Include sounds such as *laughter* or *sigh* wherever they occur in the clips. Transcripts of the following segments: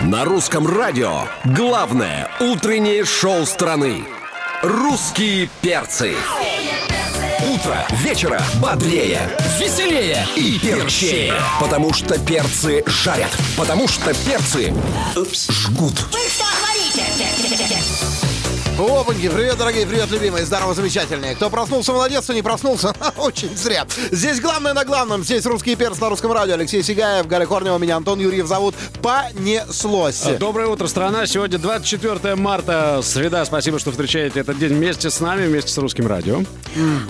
На русском радио главное утреннее шоу страны. Русские перцы. Утро вечера бодрее, веселее и перчее. Потому что перцы жарят. Потому что перцы жгут. Вы что говорите? Опаньки, привет, дорогие, привет, любимые, здорово, замечательные. Кто проснулся, молодец, кто не проснулся, *laughs* очень зря. Здесь главное на главном, здесь русский перс на русском радио. Алексей Сигаев, Галя Корнева, меня Антон Юрьев зовут. Понеслось. Доброе утро, страна. Сегодня 24 марта, среда. Спасибо, что встречаете этот день вместе с нами, вместе с русским радио.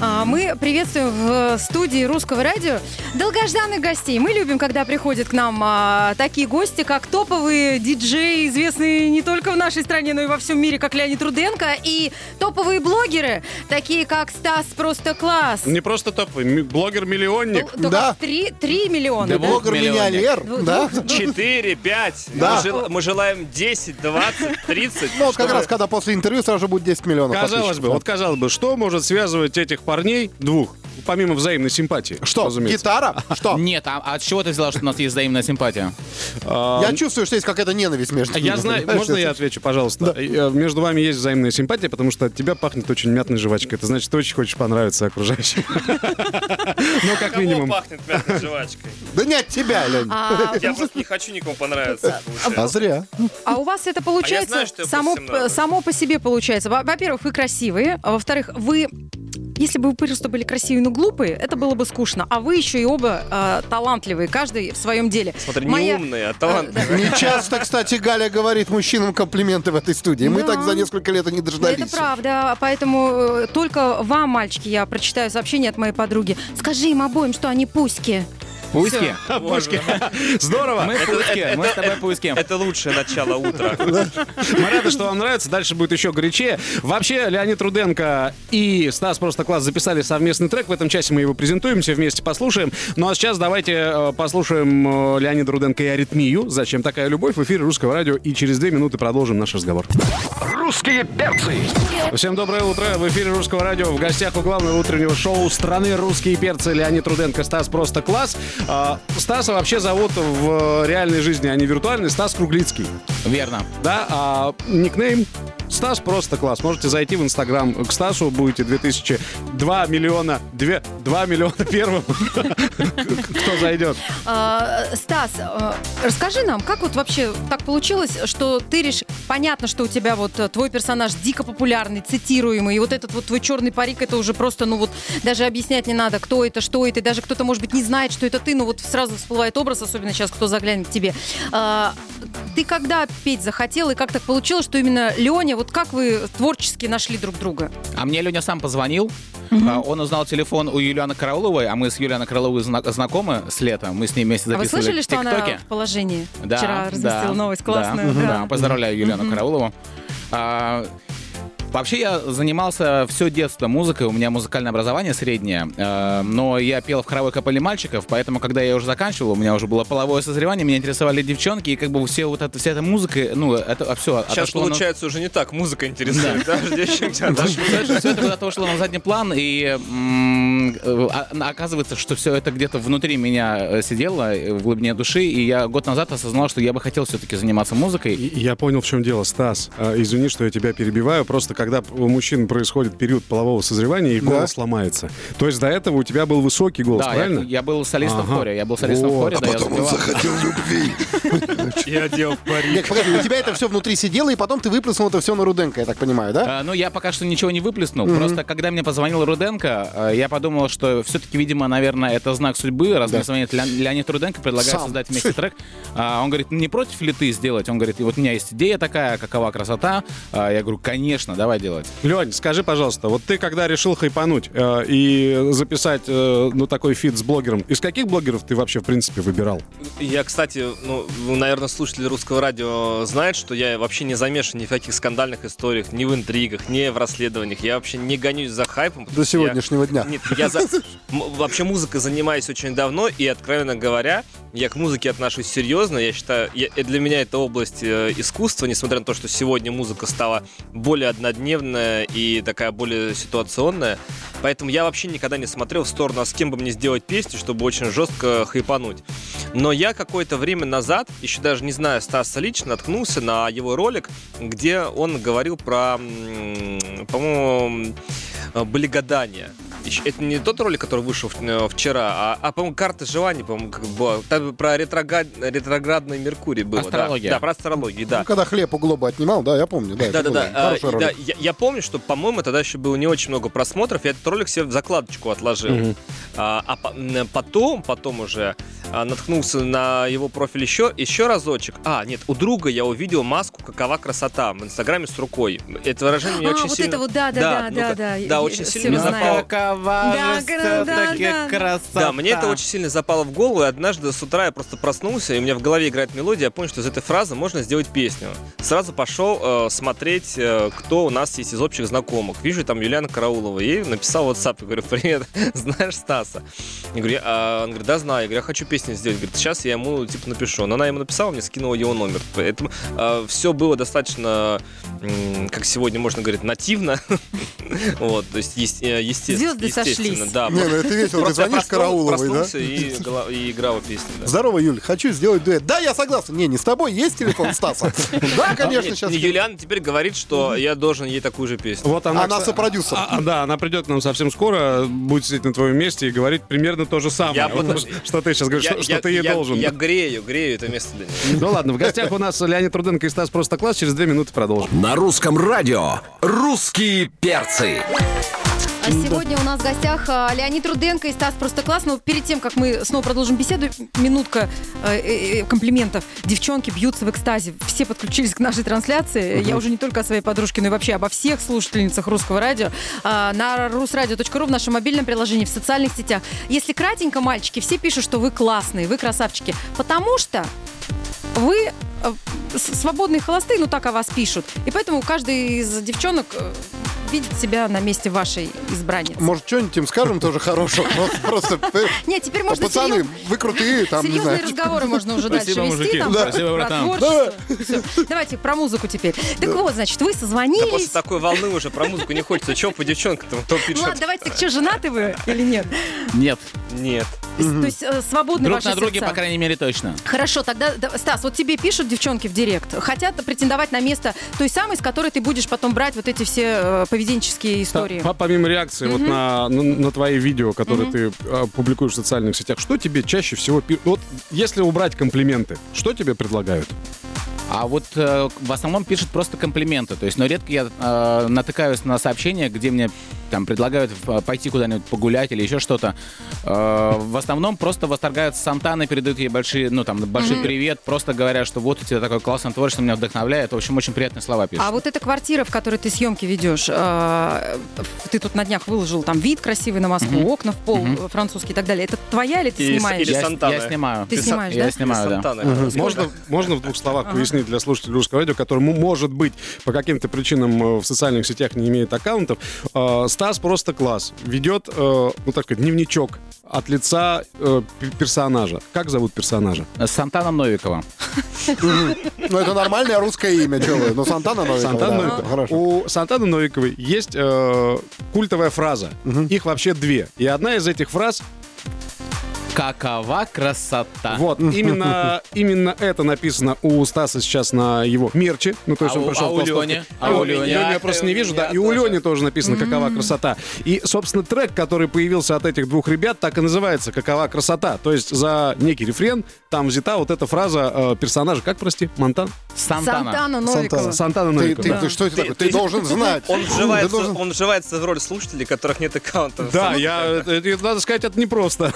А, Мы приветствуем в студии русского радио долгожданных гостей. Мы любим, когда приходят к нам а, такие гости, как топовые диджеи, известные не только в нашей стране, но и во всем мире, как Леонид Руденко, и топовые блогеры, такие как Стас Просто Класс. Не просто топовый, ми- блогер-миллионник. Только Да. Три, три миллиона. Ты да? блогер-миллионер, Ну, да? 4, 5. Да. Мы, жел- мы желаем 10, 20, 30. Ну, вот как чтобы- раз, когда после интервью сразу же будет 10 миллионов Казалось подписчиков. бы, вот казалось бы, что может связывать этих парней двух, помимо взаимной симпатии? Что, разумеется. гитара? Что? Нет, а, а от чего ты взяла, что у нас есть взаимная симпатия? Я чувствую, что есть какая-то ненависть между ними. Я знаю, понимаешь? можно я отвечу, пожалуйста? Э, Между вами есть взаимная симпатия, потому что от тебя пахнет очень мятной жвачкой. Это значит, ты очень хочешь понравиться окружающим. *laughs* Ну, как минимум. пахнет мятной жвачкой? Да не от тебя, Лень. А, Я просто не хочу никому понравиться. А получается. зря. А у вас это получается знаю, что я само, по себе получается. Во- Во-первых, вы красивые, а во-вторых, вы если бы вы просто были красивые, но глупые, это было бы скучно. А вы еще и оба э, талантливые, каждый в своем деле. Смотри, не Моя- умные, а Э, талантливые. Не часто, кстати, Галя говорит мужчинам комплименты в этой студии. Мы так за несколько лет и не Да, дождались. это правда, поэтому э, только вам, мальчики, я прочитаю сообщение от моей подруги. Скажи им обоим, что они пуськи. Пуськи? Пушки. *laughs* Здорово. Мы пуськи, мы с тобой пуськи. Это лучшее начало утра. Мы рады, что вам нравится. Дальше будет еще горячее. Вообще, Леонид Руденко и Стас Просто Класс записали совместный трек. В этом часе мы его презентуем, все вместе послушаем. Ну а сейчас давайте э, послушаем э, Леонида Руденко и Аритмию. Зачем такая любовь? В эфире Русского радио. И через две минуты продолжим наш разговор. Русские перцы. Всем доброе утро. В эфире Русского радио. В гостях у главного утреннего шоу страны «Русские перцы» Леонид Руденко. Стас Просто Класс. А, Стаса вообще зовут в реальной жизни, а не виртуальной, Стас Круглицкий. Верно. Да, а никнейм Стас просто класс. Можете зайти в Инстаграм к Стасу, будете 2002 миллиона, 2, 2 миллиона первым. *laughs* Кто зайдет? А, Стас, а, расскажи нам, как вот вообще так получилось, что ты решил... Понятно, что у тебя вот э, твой персонаж дико популярный, цитируемый, и вот этот вот твой черный парик, это уже просто, ну вот, даже объяснять не надо, кто это, что это, даже кто-то, может быть, не знает, что это ты, но вот сразу всплывает образ, особенно сейчас, кто заглянет к тебе. А, Ты когда петь захотел, и как так получилось, что именно Леня, вот как вы творчески нашли друг друга? А мне Леня сам позвонил. А, Он узнал телефон у Юлианы Карауловой, а мы с Юлианой Карауловой зна- знакомы с лета. Мы с ней вместе А вы записывали слышали, что она в положении? Да, Вчера разместила да, новость да, классную. да, да. поздравляю Юлиану Караулову. А, Вообще я занимался все детство музыкой, у меня музыкальное образование среднее, э, но я пел в хоровой капелле мальчиков, поэтому когда я уже заканчивал, у меня уже было половое созревание, меня интересовали девчонки, и как бы все вот это, вся эта музыка, ну это все Сейчас получается уже не так. Музыка интересует. да, а все это куда-то ушло на задний план, и а- оказывается, что все это где-то внутри меня э, сидело, э, в глубине души, и я год назад осознал, что я бы хотел все-таки заниматься музыкой. Я понял, в чем дело, Стас. А, Извини, что я тебя перебиваю. Просто когда у мужчин происходит период полового созревания, и голос ломается. То есть до этого у тебя был высокий голос, Да, я, правильно? я был солистом Ага. в хоре. Я был солистом в Вот. хоре, да, я запевал. любви. И одел парик. Нет, погоди, у тебя это все внутри сидело, и потом ты выплеснул это все на Руденко, я так понимаю, да? А, ну, я пока что ничего не выплеснул. Просто когда мне позвонил Руденко, а, я подумал, что все-таки, видимо, наверное, это знак судьбы. Раз мне звонит Леон- Леонид Руденко, предлагает создать вместе трек. А, он говорит, не против ли ты сделать? Он говорит, вот у меня есть идея такая, какова красота. А, я говорю, конечно, давай делать. Лёнь, скажи, пожалуйста, вот ты когда решил хайпануть э, и записать э, ну такой feat с блогером, из каких блогеров ты вообще в принципе выбирал? Я, кстати, ну, наверное, слушатели русского радио знают, что я вообще не замешан ни в каких скандальных историях, ни в интригах, ни в расследованиях. Я вообще не гонюсь за хайпом. До что я- сегодняшнего дня. Нет, я за... *laughs* вообще музыкой занимаюсь очень давно, и, откровенно говоря, я к музыке отношусь серьезно. Я считаю, я- для меня это область э, искусства, несмотря на то, что сегодня музыка стала более однодневная и такая более ситуационная. Поэтому я вообще никогда не смотрел в сторону, а с кем бы мне сделать песню, чтобы очень жестко хайпануть. Но я какое-то время назад, еще даже не знаю Стаса лично, наткнулся на его ролик, где он говорил про, по-моему, э, болегодание. Ещё- Это не тот ролик, который вышел э, вчера, а, а, по-моему, карта желаний, по-моему, как была. Там про ретроград- ретроградный Меркурий было. да. Астрология. Да, про астрологию, да. Ну, когда хлеб у Глоба отнимал, да, я помню. Да, Да, это да, было да. А, да, я, я помню, что, по-моему, тогда еще было не очень много просмотров. Я этот ролик себе в закладочку отложил. А, а м, потом, потом уже а, наткнулся на его профиль еще, еще разочек. А, нет, у друга я увидел маску «Какова красота» в Инстаграме с рукой. Это выражение мне А, очень вот сильно... это вот, да, да, да, да, да. Да, И- очень сильно мне запало. Какова Да, же да, да, красота. Да, мне это очень сильно запало в голову, и однажды с утра я просто проснулся, и у меня в голове играет мелодия, я понял, что из этой фразы можно сделать песню. Сразу пошел э, смотреть, э, кто у нас есть из общих знакомых. Вижу там Юлиана Караулова, ей написал WhatsApp, я говорю, привет, *laughs* знаешь Стаса? Я говорю, а, он говорит, да, знаю. Я говорю, я хочу песню сделать. Говорит, сейчас я ему, типа, напишу. Но она ему написала, мне скинула его номер. Поэтому все было достаточно, м, как сегодня можно говорить, нативно. *laughs* Вот, то есть, э, есте- Звезды естественно. сошлись. Да, Не, ну это весело. Ты звонишь Карауловой, да? проснулся и, играла песню. Здорово, Юль, хочу сделать дуэт. Да, я согласен. Не, не с тобой. Есть телефон Стаса? *laughs* Да, конечно, сейчас. Юлиан теперь говорит, что я должен ей такую же песню. Вот она, Она сопродюсер. а, а, да, она придет к нам совсем скоро, будет сидеть на твоем месте и говорить примерно то же самое. Что ты сейчас говоришь, Я- что, я- ты ей я- должен. Я грею, грею это место для нее. Ну ладно, в гостях у нас Леонид Руденко и Стас Просто Класс. Через две минуты продолжим. На русском радио «Русские перцы». А сегодня у нас в гостях а, Леонид Руденко и Стас Просто Класс. Но перед тем, как мы снова продолжим беседу, минутка э, э, э, комплиментов. Девчонки бьются в экстазе. Все подключились к нашей трансляции. Я уже не только о своей подружке, но и вообще обо всех слушательницах русского радио. А, На rusradio.ru в нашем мобильном приложении, в социальных сетях. Если кратенько, мальчики, все пишут, что вы классные, вы красавчики. Потому что вы э, свободные холостые, ну так о вас пишут. И поэтому каждый из девчонок видит себя на месте вашей избранницы. Может, что-нибудь им скажем тоже хорошего? *laughs* Просто, Нет, теперь можно пацаны, вы крутые, там, не серьезные знаю. разговоры можно уже дальше вести. Спасибо, братан. Давайте про музыку теперь. Так вот, значит, вы Да после созвонились. такой волны уже про музыку не хочется. Че по девчонкам-то? Ну ладно, давайте, так что, женаты вы или нет? Нет. Нет. То есть, то есть, э, свободны Друг ваши на друге, сердца? по крайней мере, точно. Хорошо, тогда, да, Стас, вот тебе пишут девчонки в директ, хотят претендовать на место той самой, с которой ты будешь потом брать вот эти все э, поведенческие истории. По- Помимо реакции вот на, на, на твои видео, которые ты э, публикуешь в социальных сетях, что тебе чаще всего пишут? Вот если убрать комплименты, что тебе предлагают? А вот э, в основном пишут просто комплименты. То есть, но редко я э, натыкаюсь на сообщения, где мне там предлагают э, пойти куда-нибудь погулять или еще что-то. Э, в основном просто восторгаются Сантаной, передают ей большие, ну там, большой привет, просто говорят, что вот у тебя такое классное творчество, меня вдохновляет. В общем, очень приятные слова пишут. А вот эта квартира, в которой ты съемки ведешь, э, ты тут на днях выложил там вид красивый на Москву, окна в пол э, французские и так далее. Это твоя или ты с- снимаешь? или я, я снимаю. Ты снимаешь, я да? снимаю, да. Сантана. Можно, можно в двух словах пояснить для слушателей русского радио, который, м- может быть, по каким-то причинам э, в социальных сетях не имеет аккаунтов. Э, Стас просто класс. Ведет, э, ну так сказать, дневничок от лица персонажа. Как зовут персонажа? С Сантаном Новикова. Ну, это нормальное русское имя, что вы? Ну, Сантана Новикова. Сантана. У Сантаны Новиковой есть культовая фраза. Их вообще две. И одна из этих фраз Какова красота. Вот, *laughs* именно, именно это написано у Стаса сейчас на его мерче. Ну, то есть А он у- пришел а в у. Лёни? А у у Лёни Лёни? я просто не вижу, да. И у Лени тоже написано «Какова красота». И, собственно, трек, который появился от этих двух ребят, так и называется «Какова красота». То есть за некий рефрен там взята вот эта фраза э, персонажа. Как, прости? Монтан? Сантана. Сантана Новикова. Сантана Новикова. ты- да. ты что это такое? Ты должен знать. Он вживается, должен- он вживается в роль слушателей, которых нет аккаунтов. Да, я, это- это, надо сказать, это непросто.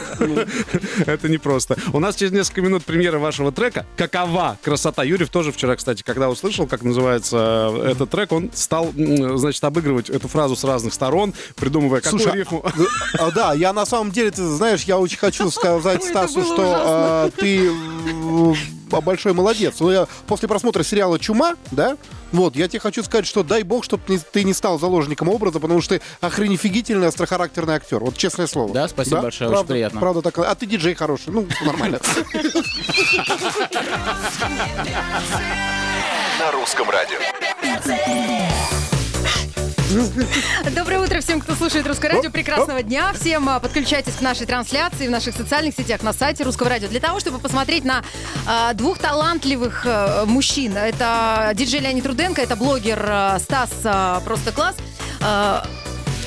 *laughs* это непросто. У нас через несколько минут премьера вашего трека. Какова красота. Юрьев тоже вчера, кстати, когда услышал, как называется э, этот трек, он стал, значит, обыгрывать эту фразу с разных сторон, придумывая какую Слушай, рифму. А, Да, я на самом деле, ты знаешь, я очень хочу сказать Стасу, что а, ты м, большой молодец. Ну, я после просмотра сериала «Чума», да, вот, я тебе хочу сказать, что дай бог, чтобы ты не стал заложником образа, потому что ты охренефигительный, острохарактерный актер. Вот честное слово. Да, спасибо большое, очень Правда- приятно. Правда так. А ты диджей хороший. Ну, нормально. *laughs* На русском радио. Доброе утро всем, кто слушает Русское радио. Прекрасного дня. Всем подключайтесь к нашей трансляции в наших социальных сетях на сайте Русского радио для того, чтобы посмотреть на а, двух талантливых а, мужчин. Это диджей Леонид Руденко, это блогер а, Стас а, Просто класс.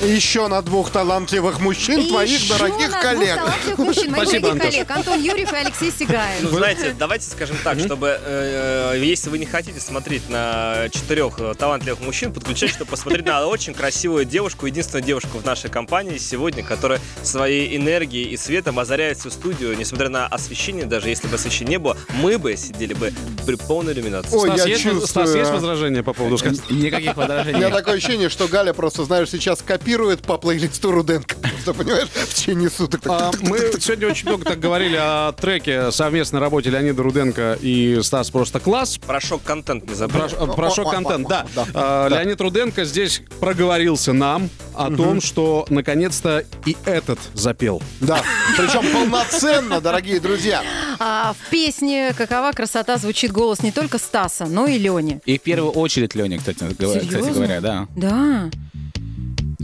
А, Еще на двух талантливых мужчин, и твоих еще дорогих на коллег. Двух талантливых мужчин, моих Спасибо, дорогих Антош. коллег. Антон Юрьев и Алексей Сигаев. Ну, знаете, давайте скажем так, чтобы э, э, если вы не хотите смотреть на четырех э, талантливых мужчин, подключайтесь, чтобы посмотреть на очень красивую девушку, единственную девушку в нашей компании сегодня, которая своей энергией и светом озаряет всю студию, несмотря на освещение, даже если бы освещения не было, мы бы сидели бы при полной иллюминации. Ой, Стас, я есть, чувствую. Стас, есть возражения по поводу? Никаких У меня возражений. такое ощущение, что Галя просто, знаешь, сейчас копирует по плейлисту Руденко. *laughs* Просто, понимаешь, в течение суток. А, Мы *laughs* сегодня очень много так говорили о треке совместной работе Леонида Руденко и Стас Просто Класс. Прошок контент не забыл. Прош- Прошел о, о, контент, о, да. да, А, Леонид Руденко здесь проговорился нам о том, что наконец-то и этот запел. Да, причем полноценно, дорогие друзья. А, в песне «Какова красота» звучит голос не только Стаса, но и Лени. И в первую очередь Леня, кстати, говоря- кстати говоря, да. Да.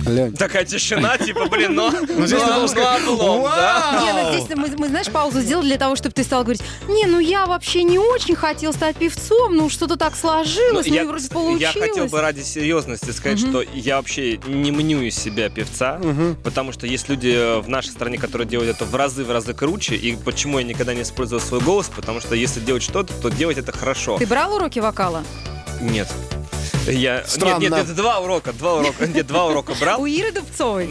Лень. Такая тишина, типа, блин, ну, ну, здесь ну, сказать, облом, да? Не, ну здесь мы, мы, знаешь, паузу сделали для того, чтобы ты стал говорить, не, ну я вообще не очень хотел стать певцом, ну что-то так сложилось, ну, и вроде получилось. я хотел бы ради серьезности сказать, что я вообще не мню из себя певца, потому что есть люди в нашей стране, которые делают это в разы, в разы круче, и почему я никогда не использовал свой голос, потому что если делать что-то, то делать это хорошо. Ты брал уроки вокала? Нет. Я... Странно. Нет, нет, это два урока, два урока, *laughs* нет, два урока брал. У Иры Дубцовой?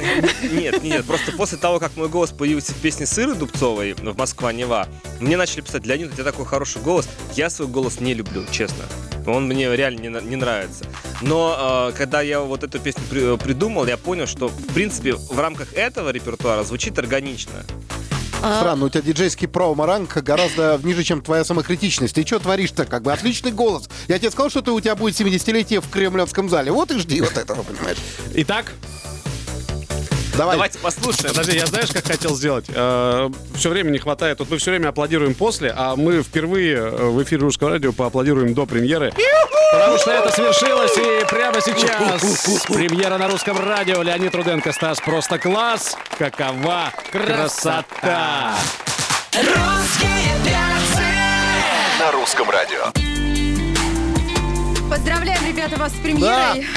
Нет, нет, просто после того, как мой голос появился в песне Сыры Дубцовой в Москва-Нева, мне начали писать, Леонид, у тебя такой хороший голос. Я свой голос не люблю, честно. Он мне реально не, не нравится. Но э, когда я вот эту песню при- придумал, я понял, что, в принципе, в рамках этого репертуара звучит органично. Странно, у тебя диджейский промо-ранг гораздо ниже, чем твоя самокритичность. Ты что творишь-то? Как бы отличный голос. Я тебе сказал, что ты, у тебя будет 70-летие в Кремлевском зале. Вот и жди вот этого, понимаешь? Итак, Давай. Давайте послушаем. Подожди, я знаешь, как хотел сделать? все время не хватает. Вот мы все время аплодируем после, а мы впервые э, в эфире Русского радио поаплодируем до премьеры. Потому что это свершилось, и прямо сейчас премьера на Русском радио. Леонид Руденко, Стас, просто класс. Какова красота! Русские перцы. На русском радио. Поздравляем, ребята, вас с премьерой.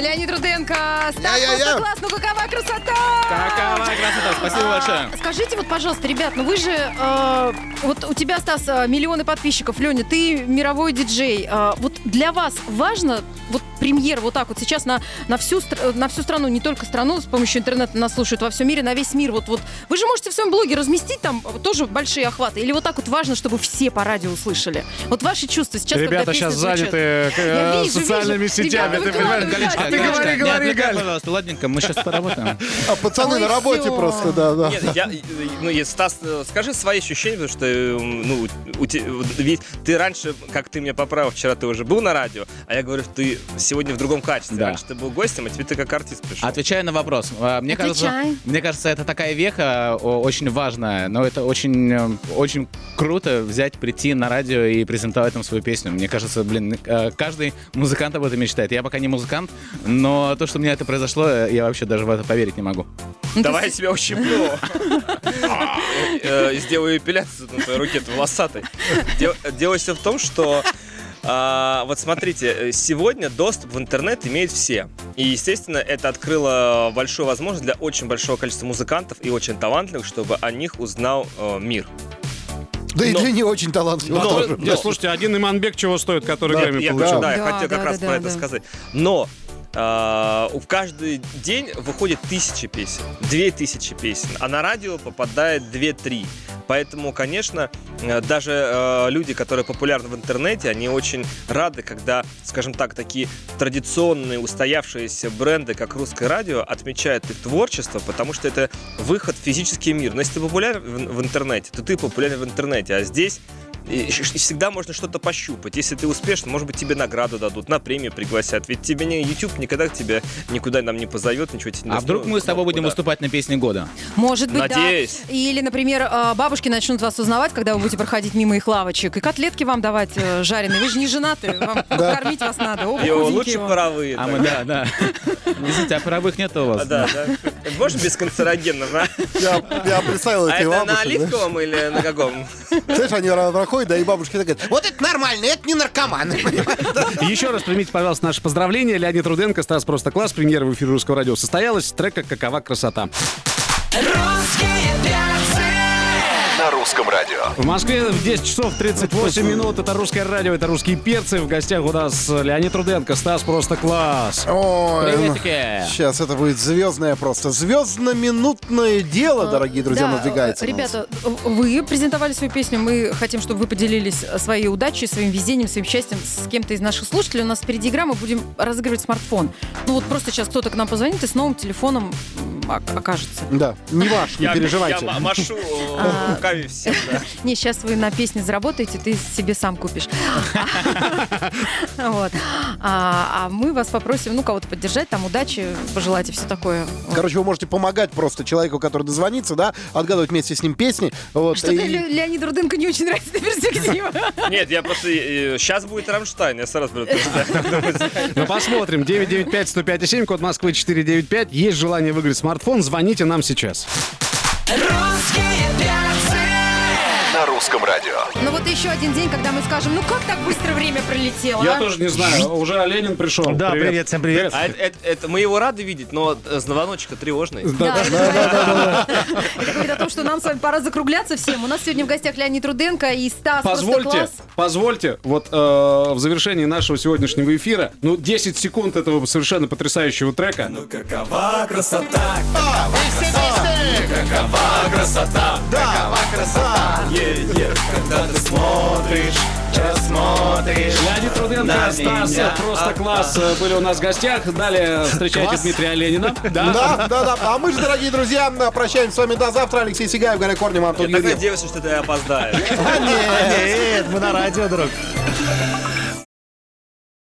Леонид Руденко, Стас Я-я-я. просто класс, ну какова красота! Какова красота! Спасибо А, большое. Скажите вот, пожалуйста, ребят, ну вы же, э, вот у тебя, Стас, э, миллионы подписчиков, Леня, ты мировой диджей. Э, вот для вас важно, вот премьер вот так вот сейчас на, на, всю, стр- на всю страну, не только страну, с помощью интернета нас слушают во всем мире, на весь мир. Вот, вот вы же можете в своем блоге разместить там тоже большие охваты. Или вот так вот важно, чтобы все по радио услышали. Вот ваши чувства сейчас, когда Ребята песня сейчас заняты э, Я вижу, социальными вижу. сетями. Ребята, ты понимаешь? Галечка, А ты Галечка, говори, говори, отвлекай, Галь. пожалуйста, ладненько, мы сейчас поработаем. А пацаны Ой, на работе всё. просто, да, да. Нет, я, ну, и, Стас, э, скажи свои ощущения, потому что, ну, у ведь ты раньше, как ты меня поправил, вчера ты уже был на радио, а я говорю, что ты сегодня в другом качестве. Да. Раньше ты был гостем, а теперь ты как артист пришел. Отвечаю на вопрос. А, Мне кажется, Отвечай. мне кажется, это такая веха очень важная, но это очень, э, очень круто взять, прийти на радио и презентовать там свою песню. Мне кажется, блин, э, каждый музыкант об этом мечтает. Я пока не музыкант, но то, что у меня это произошло, э, я вообще даже в это поверить не могу. Давай я тебя ущипну. *laughs* Э, и Сделаю эпиляцию на твоей руке, ты волосатой. Дел- Дело все в том, что а, вот смотрите, э, сегодня доступ в интернет имеют все. И, естественно, это открыло большую возможность для очень большого количества музыкантов и очень талантливых, чтобы о них узнал э, мир. Да и для не очень талантливых Но- тоже. Нет, слушайте, один Иманбек чего стоит, который Грэмми Я, получил? да, я Да, хотел да, как да, раз да, про это да. сказать. Но а, в каждый день выходит тысячи песен, две тысячи песен, а на радио попадает две-три. Поэтому, конечно, э, даже э, люди, которые популярны в интернете, они очень рады, когда, скажем так, такие традиционные устоявшиеся бренды, как русское радио, отмечают их творчество, потому что это выход в физический мир. Но если ты популярен в интернете, то ты популярен в интернете, а здесь и всегда можно что-то пощупать. Если ты успешный, может быть, тебе награду дадут, на премию пригласят. Ведь тебе не YouTube никогда тебя никуда нам не позовет, ничего тебе не А вдруг мы с тобой будем выступать на песне года? Может быть, Надеюсь. да. Или, например, э, бабушки начнут вас узнавать, когда вы будете проходить мимо их лавочек. И котлетки вам давать э, жареные. Вы же не женаты, вам *laughs* кормить вас надо. Йо, лучше вы. паровые. А мы, да, да. Извините, а правых нет у А, вас? Да, да. Можешь без канцерогенов, а? Я, представил А эти это на оливковом или на каком? Знаешь, они проходят, да, и бабушки так говорят, вот это нормально, это не наркоман. *laughs* Еще раз примите, пожалуйста, наши поздравления. Леонид Руденко, Стас Просто Класс. Премьера в эфире Русского радио состоялась. Трека «Какова красота». Русские В Москве в 10 часов 38 минут. Это русское радио, это русские перцы. В гостях у нас Леонид Руденко, Стас Просто Класс. Ой, Приветики. Сейчас это будет звездное просто. Звездно-минутное дело, дорогие друзья, Да, надвигается. Ребята, вы презентовали свою песню. Мы хотим, чтобы вы поделились своей удачей, своим везением, своим счастьем с кем-то из наших слушателей. У нас впереди игра, мы будем разыгрывать смартфон. Ну вот просто сейчас кто-то к нам позвонит и с новым телефоном окажется. Да, не ваш, не Я- переживайте. Я ма- машу А. руками всем, да. *laughs* Не, сейчас вы на песне заработаете, ты себе сам купишь. Вот. А а мы вас попросим, ну, кого-то поддержать, там, удачи, пожелать и все такое. Короче, вы можете помогать просто человеку, который дозвонится, да, отгадывать вместе с ним песни. Что-то и- Ле- Леониду Руденко не очень нравится перспектива. *laughs* Нет, я просто... Сейчас будет Рамштайн, я сразу предупреждаю. Ну, посмотрим. 995-105-7, код Москвы 495. Есть желание выиграть смартфон, звоните нам сейчас. На русском радио. Ну вот еще один день, когда мы скажем, ну как так быстро время пролетело, Я а? тоже не знаю. Уже Ленин пришел. Да, привет, всем привет. А это, это- это- мы его рады видеть, но звоночек тревожный. Да, это говорит- это говорит о том, что нам с вами пора закругляться всем. У нас сегодня в гостях Леонид Руденко и Стас Позвольте, позвольте, вот э, в завершении нашего сегодняшнего эфира, ну, 10 секунд этого совершенно потрясающего трека. Какова красота, какова красота, какова красота, е-е, когда ты смотришь, сейчас смотришь. Леонид Руденко, Стас, просто класс, э, были у нас в гостях. Далее встречайте Дмитрия Ленина. *laughs* Да. Да, да, да. А мы же, дорогие друзья, прощаемся с вами до завтра. Алексей Сигаев, Гарри Корнев, Антон Я так надеялся, что ты опоздаешь. *laughs* А, нет. Нет, мы на радио, друг.